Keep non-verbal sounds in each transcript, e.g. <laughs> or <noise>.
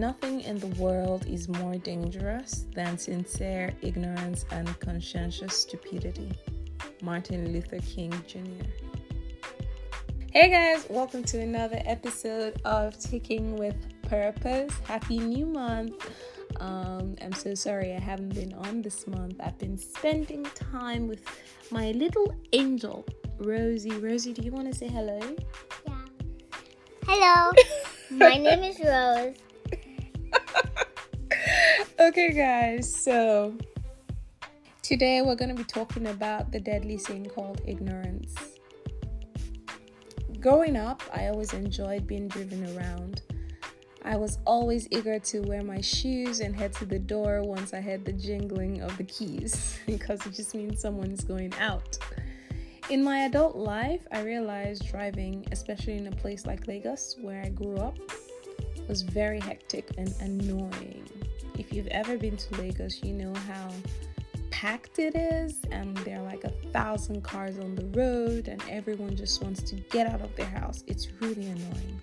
Nothing in the world is more dangerous than sincere ignorance and conscientious stupidity. Martin Luther King Jr. Hey guys, welcome to another episode of Ticking with Purpose. Happy New Month! Um, I'm so sorry I haven't been on this month. I've been spending time with my little angel, Rosie. Rosie, do you want to say hello? Yeah. Hello. <laughs> my name is Rose. Okay, guys, so today we're going to be talking about the deadly sin called ignorance. Growing up, I always enjoyed being driven around. I was always eager to wear my shoes and head to the door once I heard the jingling of the keys <laughs> because it just means someone's going out. In my adult life, I realized driving, especially in a place like Lagos where I grew up, was very hectic and annoying. If you've ever been to Lagos, you know how packed it is, and there are like a thousand cars on the road, and everyone just wants to get out of their house. It's really annoying.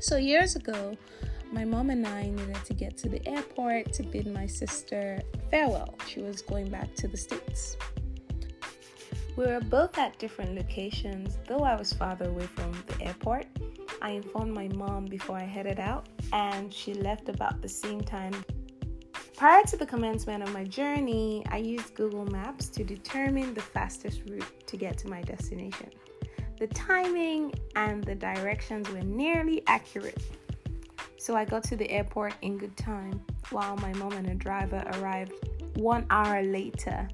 So, years ago, my mom and I needed to get to the airport to bid my sister farewell. She was going back to the States. We were both at different locations, though I was farther away from the airport. I informed my mom before I headed out, and she left about the same time. Prior to the commencement of my journey, I used Google Maps to determine the fastest route to get to my destination. The timing and the directions were nearly accurate, so I got to the airport in good time, while my mom and the driver arrived one hour later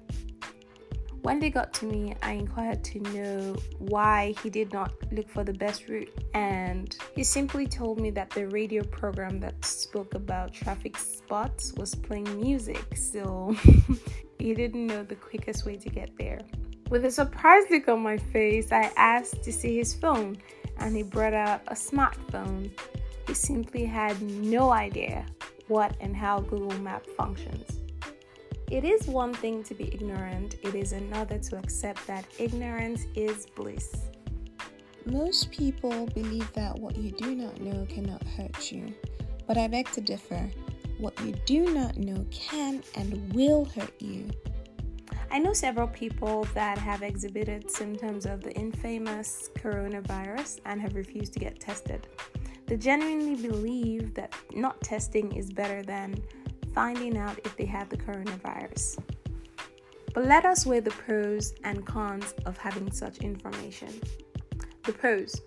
when they got to me, I inquired to know why he did not look for the best route, and he simply told me that the radio program that spoke about traffic spots was playing music, so <laughs> he didn't know the quickest way to get there. With a surprised look on my face, I asked to see his phone, and he brought out a smartphone. He simply had no idea what and how Google Map functions. It is one thing to be ignorant, it is another to accept that ignorance is bliss. Most people believe that what you do not know cannot hurt you, but I beg to differ. What you do not know can and will hurt you. I know several people that have exhibited symptoms of the infamous coronavirus and have refused to get tested. They genuinely believe that not testing is better than finding out if they have the coronavirus. But let us weigh the pros and cons of having such information. The pros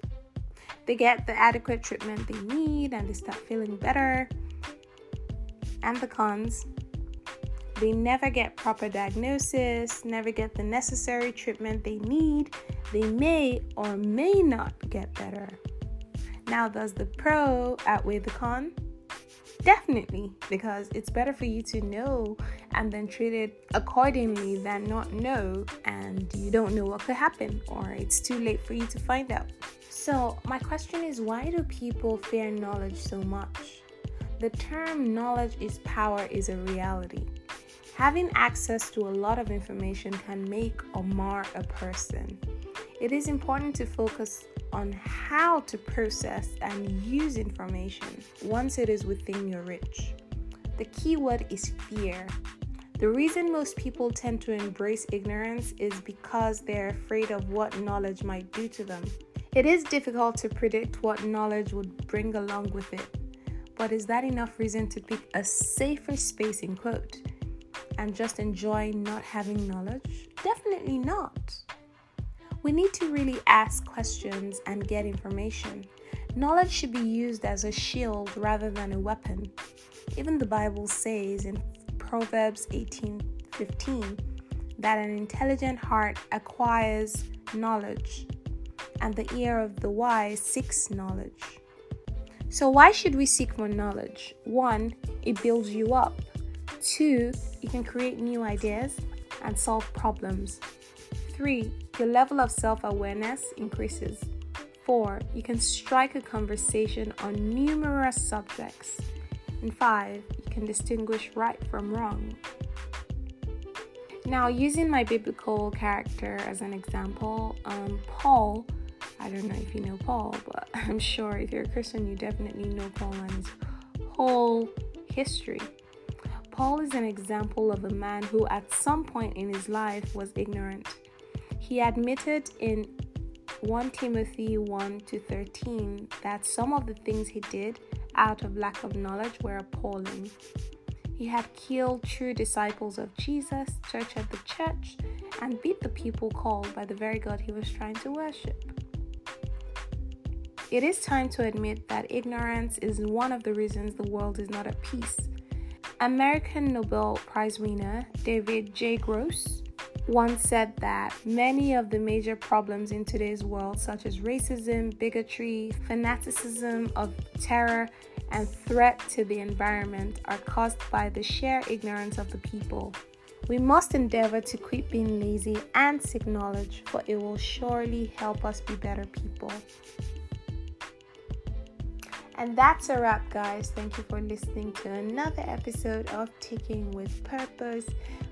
they get the adequate treatment they need and they start feeling better. And the cons they never get proper diagnosis, never get the necessary treatment they need. They may or may not get better. Now, does the pro outweigh the con? Definitely, because it's better for you to know and then treat it accordingly than not know and you don't know what could happen or it's too late for you to find out. So, my question is why do people fear knowledge so much? The term knowledge is power is a reality. Having access to a lot of information can make or mar a person. It is important to focus on how to process and use information once it is within your reach. The key word is fear. The reason most people tend to embrace ignorance is because they're afraid of what knowledge might do to them. It is difficult to predict what knowledge would bring along with it, but is that enough reason to pick a safer space in quote and just enjoy not having knowledge? Definitely not. We need to really ask questions and get information. Knowledge should be used as a shield rather than a weapon. Even the Bible says in Proverbs 18:15 that an intelligent heart acquires knowledge and the ear of the wise seeks knowledge. So why should we seek more knowledge? One, it builds you up. Two, you can create new ideas and solve problems. Three, your level of self awareness increases. Four, you can strike a conversation on numerous subjects. And five, you can distinguish right from wrong. Now, using my biblical character as an example, um, Paul, I don't know if you know Paul, but <laughs> I'm sure if you're a Christian, you definitely know Paul and his whole history. Paul is an example of a man who, at some point in his life, was ignorant. He admitted in 1 Timothy 1 to 13 that some of the things he did out of lack of knowledge were appalling. He had killed true disciples of Jesus, at the church, and beat the people called by the very God he was trying to worship. It is time to admit that ignorance is one of the reasons the world is not at peace. American Nobel Prize winner David J. Gross once said that many of the major problems in today's world, such as racism, bigotry, fanaticism of terror, and threat to the environment, are caused by the sheer ignorance of the people. We must endeavor to quit being lazy and seek knowledge, for it will surely help us be better people. And that's a wrap, guys. Thank you for listening to another episode of Ticking with Purpose.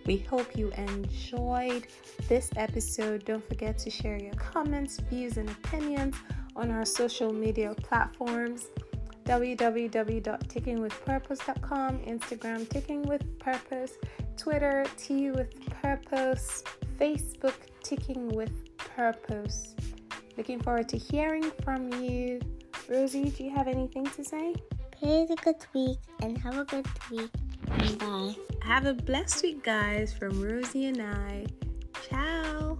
We hope you enjoyed this episode. Don't forget to share your comments, views, and opinions on our social media platforms www.tickingwithpurpose.com, Instagram Ticking with Purpose, Twitter T with Purpose, Facebook Ticking with Purpose. Looking forward to hearing from you. Rosie, do you have anything to say? Play a good week and have a good week. Bye. Have a blessed week, guys, from Rosie and I. Ciao.